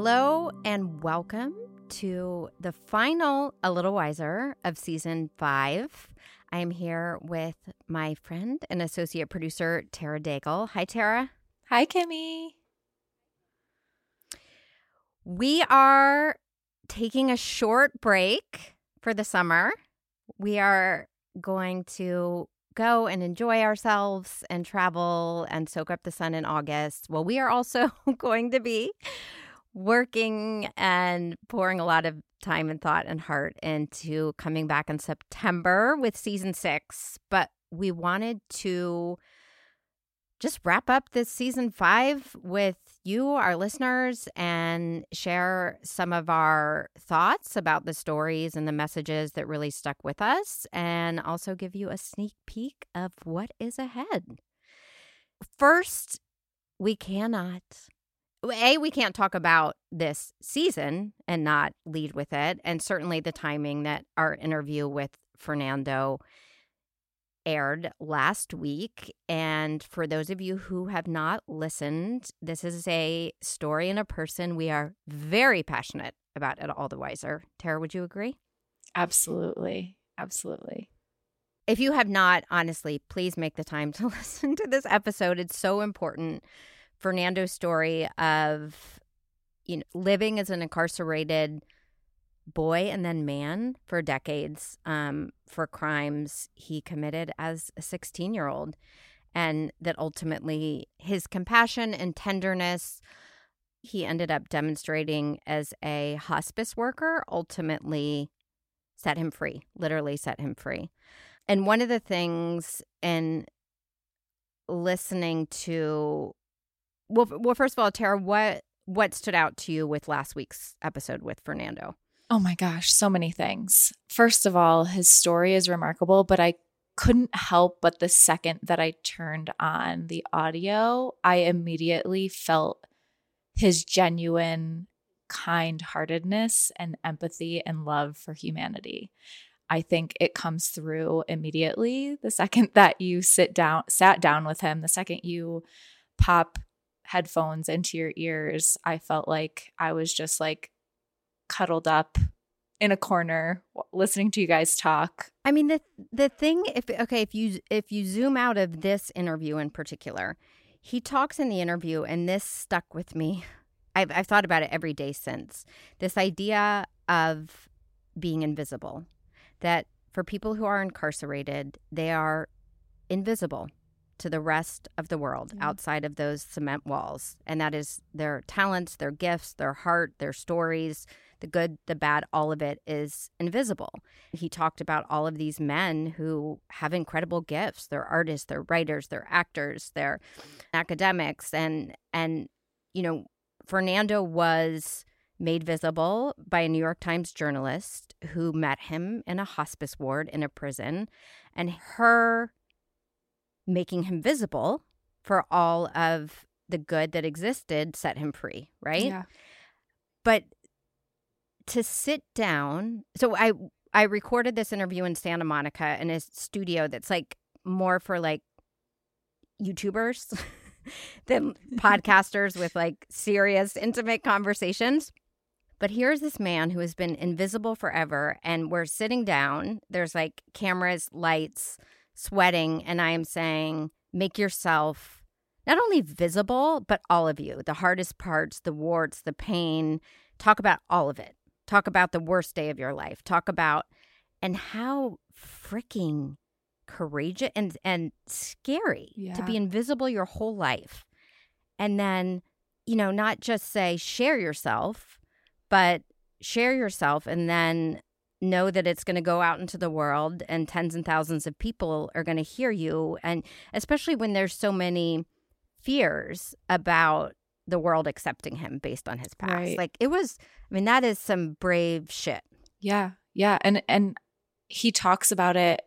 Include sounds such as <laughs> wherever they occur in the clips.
Hello and welcome to the final A Little Wiser of season five. I am here with my friend and associate producer, Tara Daigle. Hi, Tara. Hi, Kimi. We are taking a short break for the summer. We are going to go and enjoy ourselves and travel and soak up the sun in August. Well, we are also <laughs> going to be working and pouring a lot of time and thought and heart into coming back in September with season six. But we wanted to just wrap up this season five with you, our listeners, and share some of our thoughts about the stories and the messages that really stuck with us, and also give you a sneak peek of what is ahead. First, we cannot. A, we can't talk about this season and not lead with it. And certainly the timing that our interview with Fernando aired last week. And for those of you who have not listened, this is a story and a person we are very passionate about at All the Wiser. Tara, would you agree? Absolutely. Absolutely. If you have not, honestly, please make the time to <laughs> listen to this episode. It's so important. Fernando's story of you know living as an incarcerated boy and then man for decades um, for crimes he committed as a 16 year old. And that ultimately his compassion and tenderness he ended up demonstrating as a hospice worker ultimately set him free, literally set him free. And one of the things in listening to well well first of all Tara what what stood out to you with last week's episode with Fernando? Oh my gosh, so many things. First of all, his story is remarkable, but I couldn't help but the second that I turned on the audio, I immediately felt his genuine kind heartedness and empathy and love for humanity. I think it comes through immediately the second that you sit down sat down with him, the second you pop headphones into your ears, I felt like I was just like cuddled up in a corner listening to you guys talk. I mean the the thing if okay if you if you zoom out of this interview in particular, he talks in the interview and this stuck with me. I've I've thought about it every day since. This idea of being invisible. That for people who are incarcerated, they are invisible to the rest of the world mm-hmm. outside of those cement walls. And that is their talents, their gifts, their heart, their stories, the good, the bad, all of it is invisible. He talked about all of these men who have incredible gifts. They're artists, they're writers, they're actors, they're academics and and you know, Fernando was made visible by a New York Times journalist who met him in a hospice ward in a prison and her making him visible for all of the good that existed set him free, right? Yeah. But to sit down, so I I recorded this interview in Santa Monica in a studio that's like more for like YouTubers <laughs> than <laughs> podcasters with like serious intimate conversations. But here's this man who has been invisible forever and we're sitting down, there's like cameras, lights, sweating, and I am saying, make yourself not only visible, but all of you the hardest parts, the warts, the pain. Talk about all of it. Talk about the worst day of your life. Talk about, and how freaking courageous and, and scary yeah. to be invisible your whole life. And then, you know, not just say share yourself, but share yourself and then know that it's going to go out into the world and tens and thousands of people are going to hear you. And especially when there's so many fears about the world accepting him based on his past. Right. like it was i mean that is some brave shit. Yeah yeah. And and he talks about it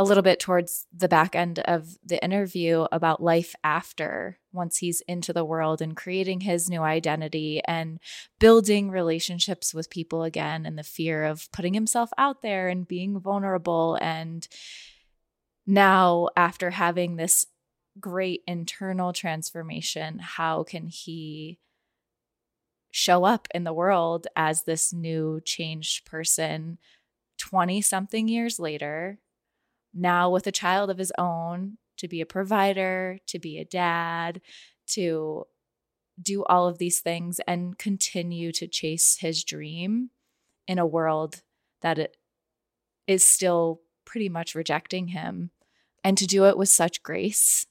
a little bit towards the back end of the interview about life after once he's into the world and creating his new identity and building relationships with people again and the fear of putting himself out there and being vulnerable. And now after having this great internal transformation how can he show up in the world as this new changed person 20 something years later, now with a child of his own, to be a provider, to be a dad, to do all of these things and continue to chase his dream in a world that it is still pretty much rejecting him. And to do it with such grace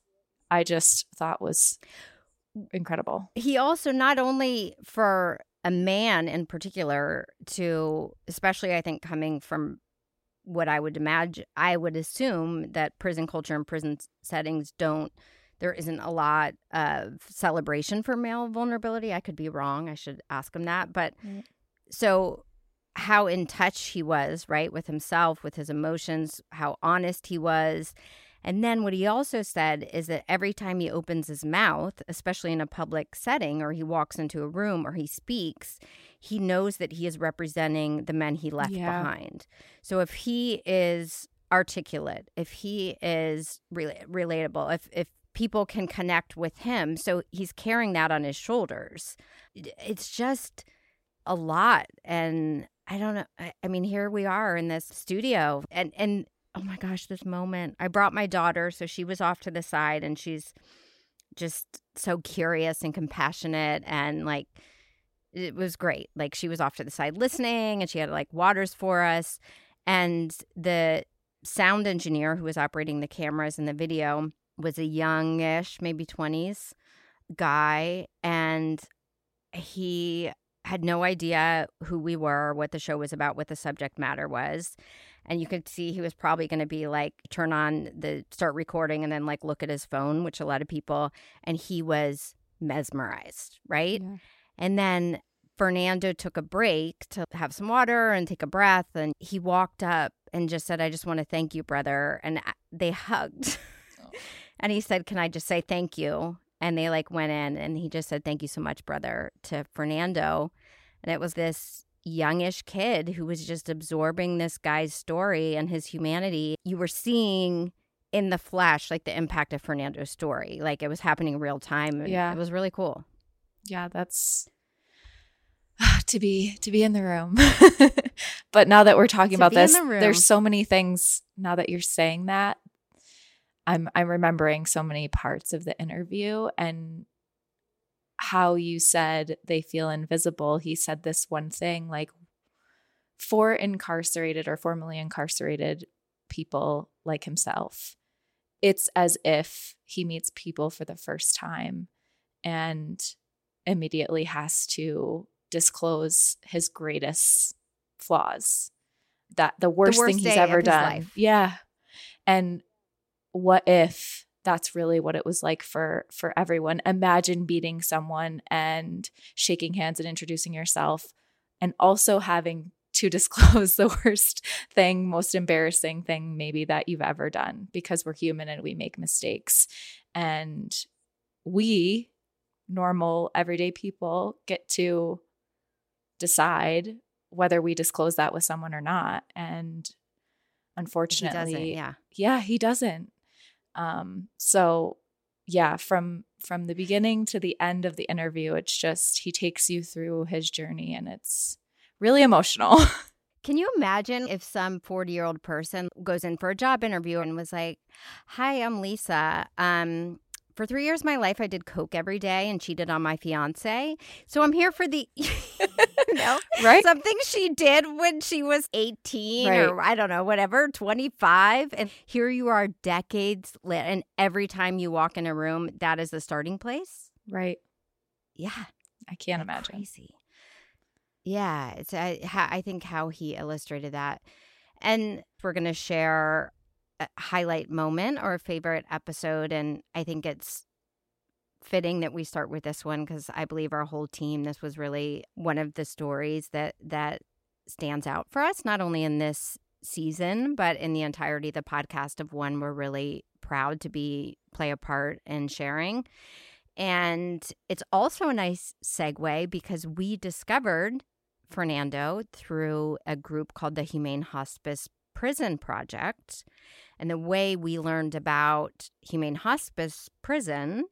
i just thought was incredible. He also not only for a man in particular to especially i think coming from what i would imagine i would assume that prison culture and prison settings don't there isn't a lot of celebration for male vulnerability. I could be wrong. I should ask him that. But mm. so how in touch he was, right, with himself, with his emotions, how honest he was. And then what he also said is that every time he opens his mouth, especially in a public setting or he walks into a room or he speaks, he knows that he is representing the men he left yeah. behind. So if he is articulate, if he is re- relatable, if if people can connect with him. So he's carrying that on his shoulders. It's just a lot. And I don't know. I, I mean, here we are in this studio and, and, oh my gosh, this moment. I brought my daughter, so she was off to the side and she's just so curious and compassionate and like it was great. Like she was off to the side listening and she had like waters for us. And the sound engineer who was operating the cameras and the video was a youngish, maybe 20s guy. And he had no idea who we were, what the show was about, what the subject matter was. And you could see he was probably going to be like, turn on the start recording and then like look at his phone, which a lot of people, and he was mesmerized, right? Yeah. And then Fernando took a break to have some water and take a breath. And he walked up and just said, I just want to thank you, brother. And they hugged. Oh. <laughs> And he said, Can I just say thank you? And they like went in and he just said, Thank you so much, brother, to Fernando. And it was this youngish kid who was just absorbing this guy's story and his humanity. You were seeing in the flash like the impact of Fernando's story. Like it was happening real time. yeah. It was really cool. Yeah, that's <sighs> to be to be in the room. <laughs> but now that we're talking to about this, the there's so many things now that you're saying that I'm I'm remembering so many parts of the interview and how you said they feel invisible. He said this one thing like for incarcerated or formerly incarcerated people like himself, it's as if he meets people for the first time and immediately has to disclose his greatest flaws that the worst, the worst thing he's ever done. Life. Yeah. And what if that's really what it was like for for everyone. Imagine meeting someone and shaking hands and introducing yourself and also having to <laughs> disclose the worst thing most embarrassing thing maybe that you've ever done because we're human and we make mistakes. And we normal everyday people get to decide whether we disclose that with someone or not. And unfortunately yeah. Yeah he doesn't um, so yeah, from from the beginning to the end of the interview, it's just he takes you through his journey and it's really emotional. <laughs> Can you imagine if some 40 year old person goes in for a job interview and was like, Hi, I'm Lisa. Um, for three years of my life, I did coke every day and cheated on my fiance. So I'm here for the, <laughs> you know, <laughs> right? Something she did when she was 18 right. or I don't know, whatever, 25. And here you are decades later. And every time you walk in a room, that is the starting place. Right. Yeah. I can't imagine. Crazy. Yeah. It's, I, I think how he illustrated that. And we're going to share highlight moment or a favorite episode. And I think it's fitting that we start with this one because I believe our whole team, this was really one of the stories that that stands out for us, not only in this season, but in the entirety of the podcast of one we're really proud to be play a part in sharing. And it's also a nice segue because we discovered Fernando through a group called the Humane Hospice Prison Project. And the way we learned about humane hospice prisons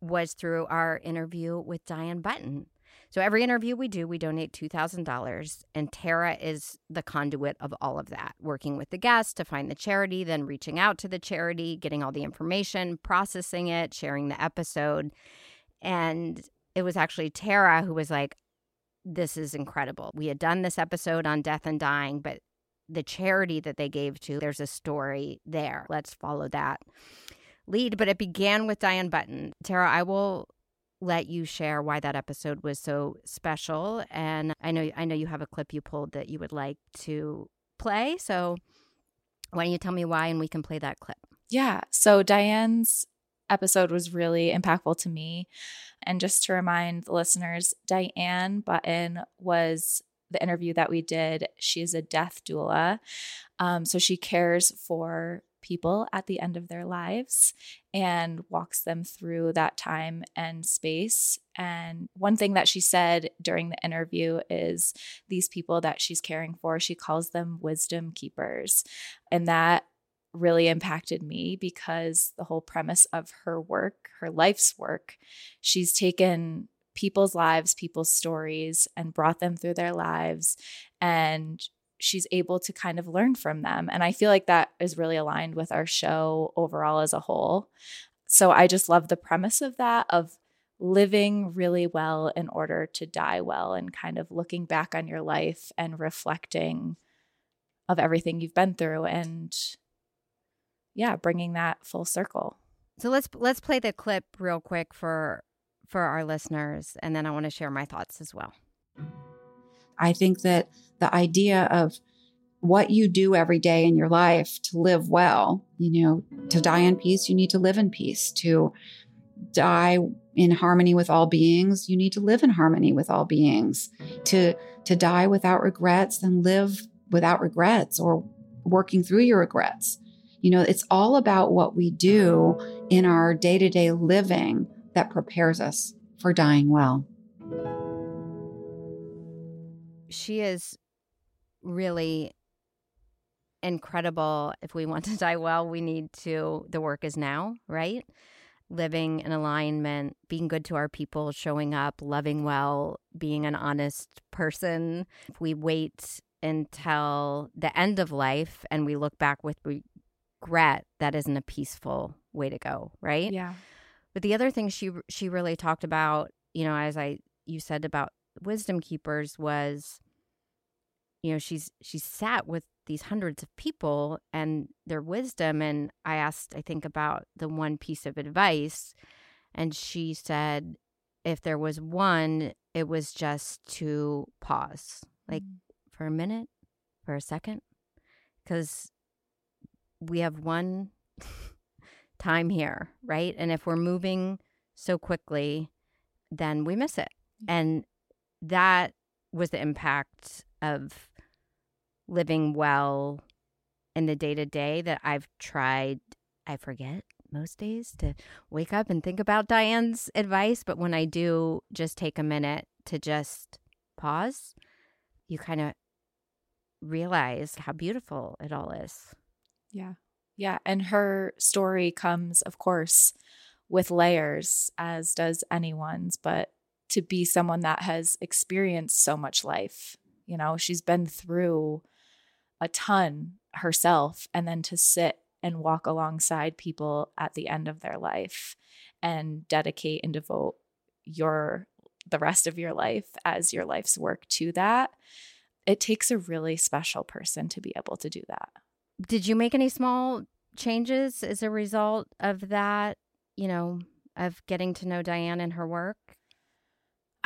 was through our interview with Diane Button. So every interview we do, we donate $2,000. And Tara is the conduit of all of that, working with the guests to find the charity, then reaching out to the charity, getting all the information, processing it, sharing the episode. And it was actually Tara who was like, This is incredible. We had done this episode on death and dying, but the charity that they gave to, there's a story there. Let's follow that lead. But it began with Diane Button. Tara, I will let you share why that episode was so special. And I know I know you have a clip you pulled that you would like to play. So why don't you tell me why and we can play that clip? Yeah. So Diane's episode was really impactful to me. And just to remind the listeners, Diane Button was the interview that we did. She is a death doula. Um, so she cares for people at the end of their lives and walks them through that time and space. And one thing that she said during the interview is these people that she's caring for, she calls them wisdom keepers. And that really impacted me because the whole premise of her work, her life's work, she's taken people's lives, people's stories, and brought them through their lives and she's able to kind of learn from them. And I feel like that is really aligned with our show overall as a whole. So I just love the premise of that of living really well in order to die well and kind of looking back on your life and reflecting of everything you've been through and yeah, bringing that full circle. So let's let's play the clip real quick for for our listeners and then I want to share my thoughts as well. I think that the idea of what you do every day in your life to live well, you know, to die in peace, you need to live in peace. To die in harmony with all beings, you need to live in harmony with all beings. To to die without regrets, then live without regrets or working through your regrets. You know, it's all about what we do in our day-to-day living that prepares us for dying well she is really incredible. If we want <laughs> to die well, we need to, the work is now, right? Living in alignment, being good to our people, showing up, loving well, being an honest person. If we wait until the end of life and we look back with regret, that isn't a peaceful way to go, right? Yeah. But the other thing she she really talked about, you know, as I you said about wisdom keepers was you know she's she's sat with these hundreds of people and their wisdom and i asked i think about the one piece of advice and she said if there was one it was just to pause like mm. for a minute for a second because we have one time here right and if we're moving so quickly then we miss it mm-hmm. and that was the impact of living well in the day to day that I've tried, I forget most days to wake up and think about Diane's advice. But when I do, just take a minute to just pause, you kind of realize how beautiful it all is. Yeah. Yeah. And her story comes, of course, with layers, as does anyone's, but to be someone that has experienced so much life, you know, she's been through a ton herself and then to sit and walk alongside people at the end of their life and dedicate and devote your the rest of your life as your life's work to that it takes a really special person to be able to do that did you make any small changes as a result of that you know of getting to know diane and her work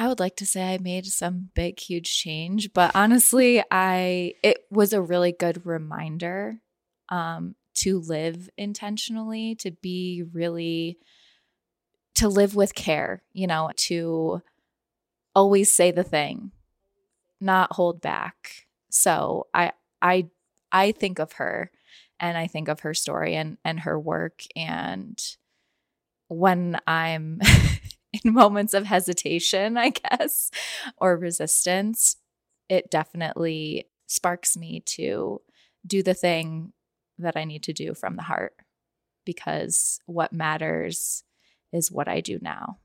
I would like to say I made some big, huge change, but honestly, I it was a really good reminder um, to live intentionally, to be really to live with care, you know, to always say the thing, not hold back. So I I I think of her and I think of her story and and her work and when I'm <laughs> in moments of hesitation, I guess, or resistance, it definitely sparks me to do the thing that I need to do from the heart because what matters is what I do now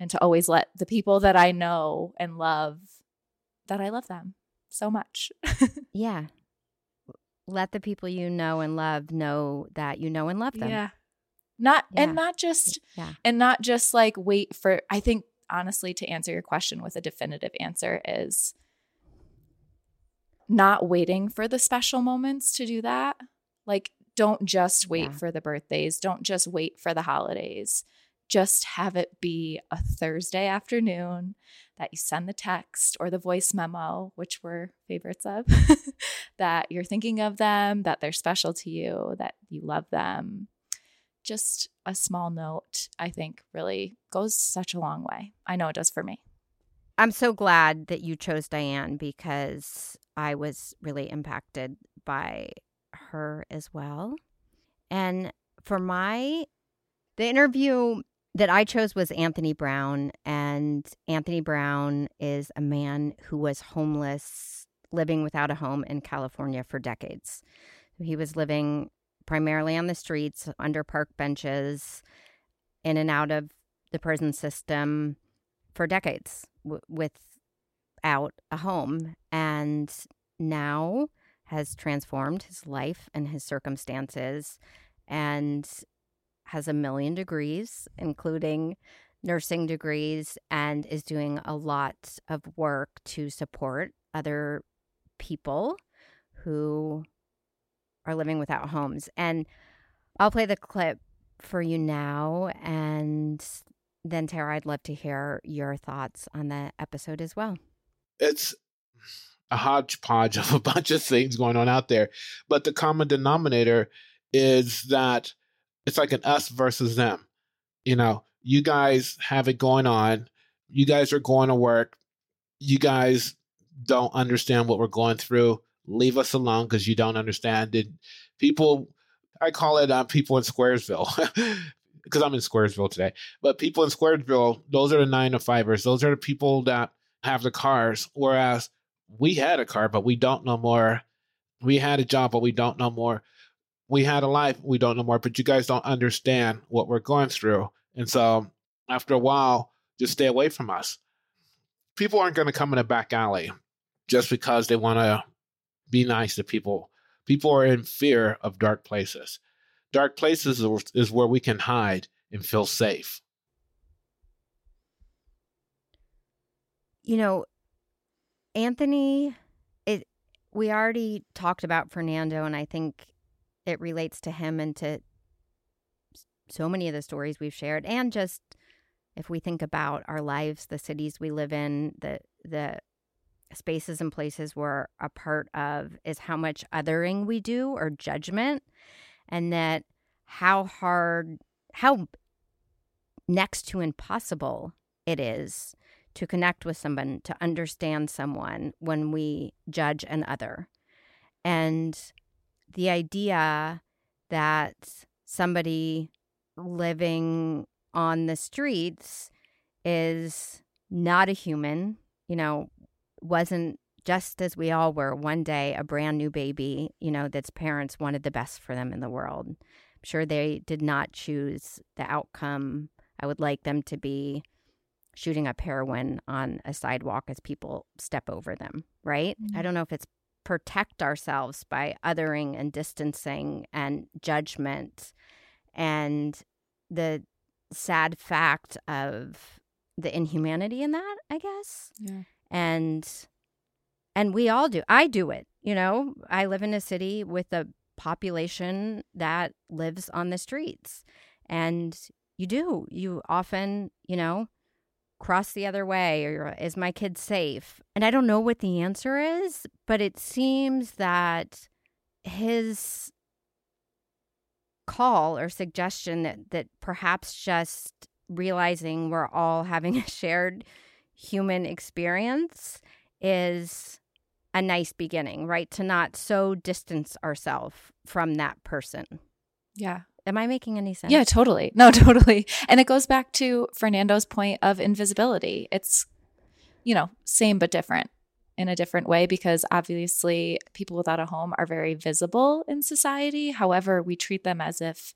and to always let the people that I know and love that I love them so much. <laughs> yeah. Let the people you know and love know that you know and love them. Yeah. Not Yeah. and not just Yeah. and not just like wait for I think honestly to answer your question with a definitive answer is not waiting for the special moments to do that. Like don't just wait Yeah. for the birthdays, don't just wait for the holidays. Just have it be a Thursday afternoon that you send the text or the voice memo, which we're favorites of, <laughs> that you're thinking of them, that they're special to you, that you love them. Just a small note, I think, really goes such a long way. I know it does for me. I'm so glad that you chose Diane because I was really impacted by her as well. And for my the interview that I chose was Anthony Brown and Anthony Brown is a man who was homeless living without a home in California for decades. He was living primarily on the streets under park benches in and out of the prison system for decades w- without a home and now has transformed his life and his circumstances and has a million degrees including nursing degrees and is doing a lot of work to support other people who are living without homes and I'll play the clip for you now and then Tara, I'd love to hear your thoughts on the episode as well. it's a hodgepodge <laughs> of a bunch of things going on out there. But the common denominator is that it's like an us versus them. You know, you guys have it going on. You guys are going to work. You guys don't understand what we're going through. Leave us alone because you don't understand it. People, I call it uh, people in Squaresville <laughs> because I'm in Squaresville today. But people in Squaresville, those are the nine to fivers. Those are the people that have the cars, whereas we had a car, but we don't know more. We had a job, but we don't know more. We had a life, we don't know more. But you guys don't understand what we're going through, and so after a while, just stay away from us. People aren't going to come in a back alley just because they want to be nice to people. People are in fear of dark places. Dark places is- where we can hide and feel safe. You know, Anthony, it we already talked about Fernando and I think it relates to him and to so many of the stories we've shared and just if we think about our lives, the cities we live in, the the spaces and places we're a part of is how much othering we do or judgment and that how hard how next to impossible it is to connect with someone to understand someone when we judge an other. And the idea that somebody living on the streets is not a human you know wasn't just as we all were one day a brand new baby you know that's parents wanted the best for them in the world. I'm sure they did not choose the outcome. I would like them to be shooting up heroin on a sidewalk as people step over them right? I Mhm. don't know if it's protect ourselves by othering and distancing and judgment. And the sad fact of the inhumanity in that i guess. Yeah. and and we all do i do it you know? I live in a city with a population that lives on the streets. And you do you often you know cross the other way or is my kid safe and i don't know what the answer is but it seems that his call or suggestion that that perhaps just realizing we're all having <laughs> a shared human experience is a nice beginning, right? To not so distance ourselves from that person. Yeah. Am I making any sense? Yeah, totally. No, <laughs> totally. And it goes back to Fernando's point of invisibility. It's, you know, same but different in a different way because obviously people without a home are very visible in society. However, we treat them as if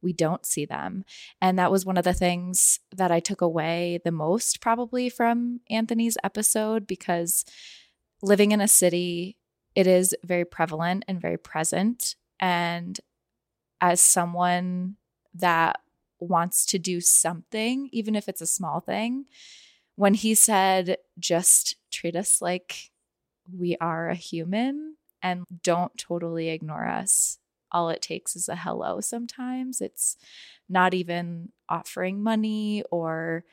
we don't see them. And that was one of the things that I took away the most probably from Anthony's episode because living in a city, it is very prevalent and very present. And as someone that wants to do something, even if it's a small thing, when he said, just treat us like we are a human and don't totally ignore us. All it takes is a hello sometimes. It's not even offering money or,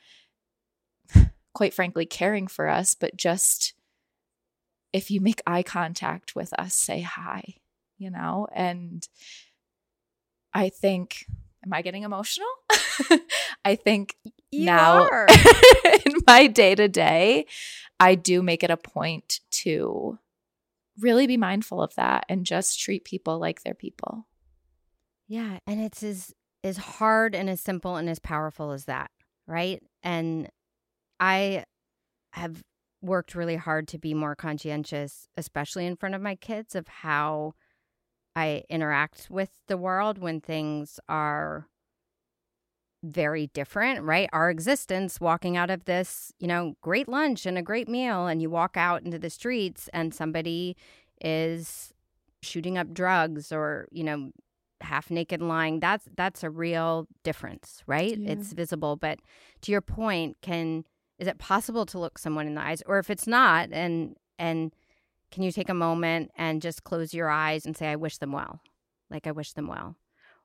<laughs> quite frankly, caring for us, but just if you make eye contact with us, say hi, you know? And I think, am I getting emotional? <laughs> I think You now <laughs> in my day to day, I do make it a point to really be mindful of that and just treat people like they're people. Yeah, and it's as as hard and as simple and as powerful as that, right? And I have worked really hard to be more conscientious, especially in front of my kids, of how I interact with the world when things are very different, right? Our existence walking out of this, you know, great lunch and a great meal, and you walk out into the streets and somebody is shooting up drugs or, you know, half naked lying that's that's a real difference right Yeah. it's visible but to your point can is it possible to look someone in the eyes or if it's not and and can you take a moment and just close your eyes and say i wish them well like i wish them well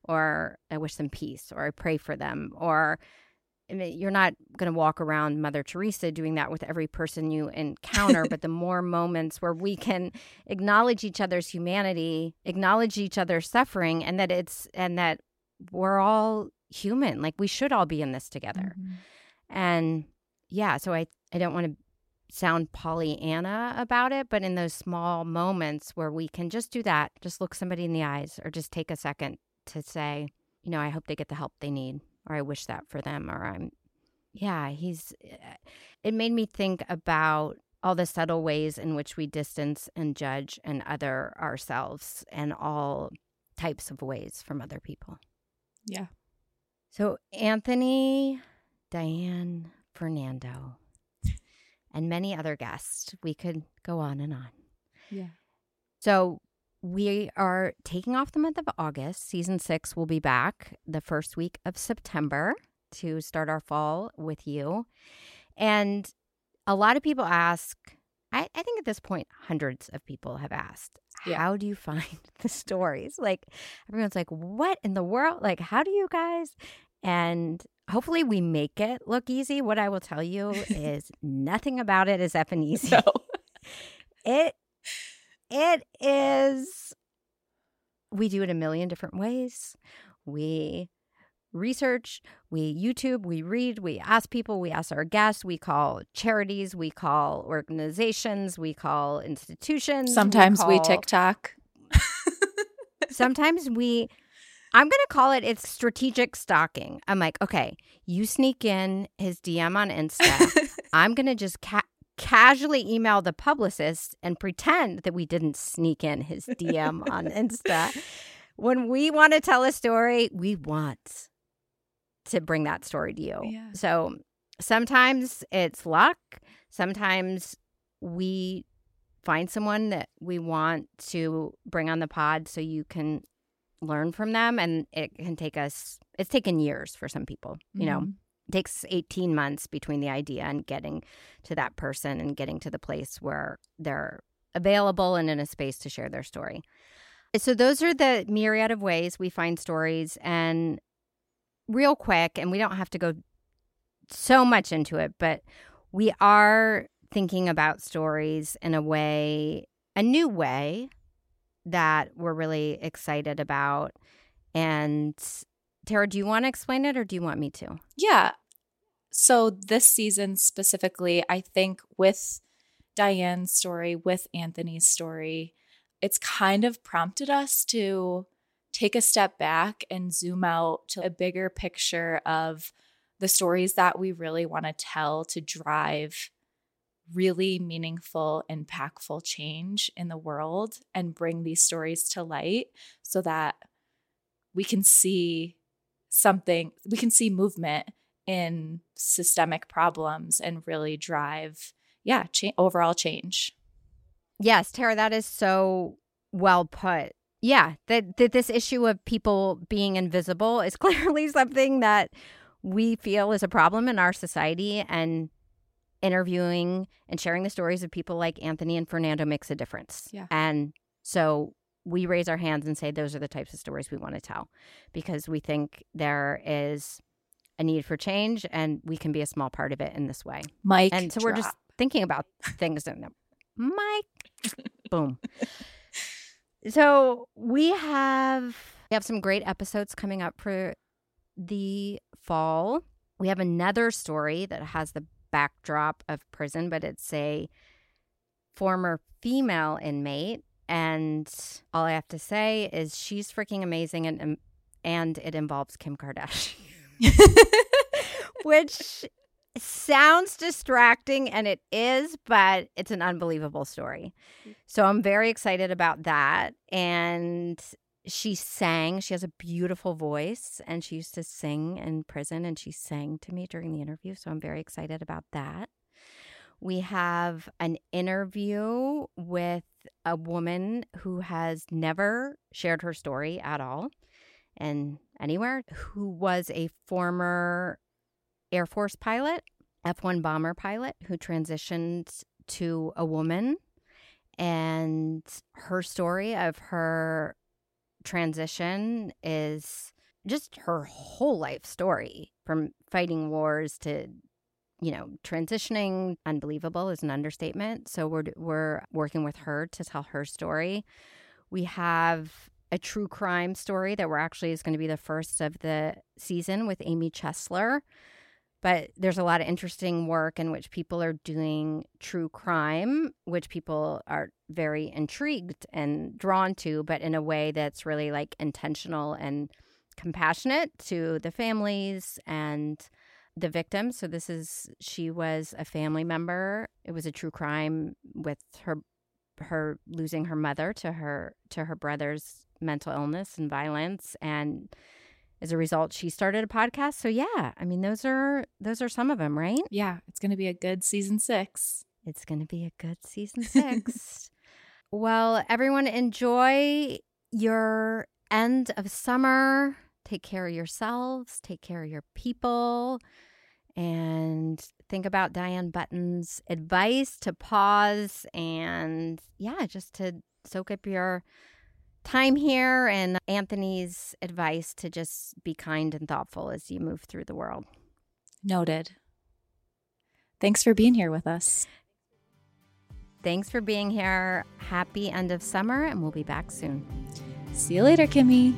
or i wish them peace or i pray for them or I mean, you're not going to walk around Mother Teresa doing that with every person you encounter, <laughs> but the more moments where we can acknowledge each other's humanity, acknowledge each other's suffering, and that it's and that we're all human. Like we should all be in this together. Mm-hmm. And yeah, so I I don't want to sound Pollyanna about it, but in those small moments where we can just do that, just look somebody in the eyes or just take a second to say, you know, I hope they get the help they need or I wish that for them or I'm yeah, he's eh, it made me think about all the subtle ways in which we distance and judge and other ourselves and all types of ways from other people. Yeah. So, Anthony, Diane, Fernando, and many other guests, we could go on and on. Yeah. So, we are taking off the month of August. Season six will be back the first week of September to start our fall with you. And a lot of people ask, I, I think at this point, hundreds of people have asked, Yeah. how do you find <laughs> the stories? Like, everyone's like, what in the world? Like, how do you guys? And hopefully we make it look easy. What I will tell you <laughs> is nothing about it is effing <laughs> easy. It it is we do it a million different ways. We research, we YouTube, we read, we ask people, we ask our guests, we call charities, we call organizations, we call institutions. Sometimes we call- TikTok. <laughs> Sometimes we I'm going to call it it's strategic stalking. I'm like, okay, you sneak in his DM on Insta. <laughs> I'm going to just ca- casually email the publicist and pretend that we didn't sneak in his DM on Insta. <laughs> When we want to tell a story, we want to bring that story to you. Yeah. So sometimes it's luck. Sometimes we find someone that we want to bring on the pod so you can learn from them. And it can take us, it's taken years for some people, you know Mhm. it takes 18 months between the idea and getting to that person and getting to the place where they're available and in a space to share their story. So those are the myriad of ways we find stories and real quick and we don't have to go so much into it, but we are thinking about stories in a way, a new way that we're really excited about. And Tara, do you want to explain it or do you want me to? Yeah. So this season specifically, I think with Diane's story, with Anthony's story, it's kind of prompted us to take a step back and zoom out to a bigger picture of the stories that we really want to tell to drive really meaningful, impactful change in the world and bring these stories to light so that we can see something we can see movement in systemic problems and really drive yeah cha- overall change Yes, Tara, that is so well put. Yeah, that, that this issue of people being invisible is <laughs> clearly something that we feel is a problem in our society and interviewing and sharing the stories of people like Anthony and Fernando makes a difference. Yeah. And so we raise our hands and say those are the types of stories we want to tell because we think there is a need for change and we can be a small part of it in this way. mike and so we're just thinking about things and Mike <laughs> boom. So we have we have some great episodes coming up for the fall. We have another story that has the backdrop of prison, but it's a former female inmate. And all I have to say is she's freaking amazing and um, and it involves Kim Kardashian. <laughs> Which sounds distracting and it is, but it's an unbelievable story. So I'm very excited about that. And she sang, she has a beautiful voice, and she used to sing in prison and she sang to me during the interview. So I'm very excited about that. We have an interview with a woman who has never shared her story at all and anywhere, who was a former Air Force pilot, F 1 bomber pilot, who transitioned to a woman. And her story of her transition is just her whole life story from fighting wars to you know transitioning unbelievable is an understatement. So we're we're working with her to tell her story. We have a true crime story that we're actually is going to be the first of the season with Amy Chesler but there's a lot of interesting work in which people are doing true crime, which people are very intrigued and drawn to, but in a way that's really like intentional and compassionate to the families and the victims. So this is she was a family member. It was a true crime with her her losing her mother to her to her brother's mental illness and violence and as a result she started a podcast. So yeah i mean those are those are some of them right? Yeah it's going to be a good season six. It's going to be a good season <laughs> six. Well everyone enjoy your end of summer. Take care of yourselves. Take care of your people. And think about diane button's advice to pause and yeah just to soak up your time here and Anthony's advice to just be kind and thoughtful as you move through the world. Noted. Thanks for being here with us. Thanks for being here. Happy end of summer, and we'll be back soon. See you later, Kimi.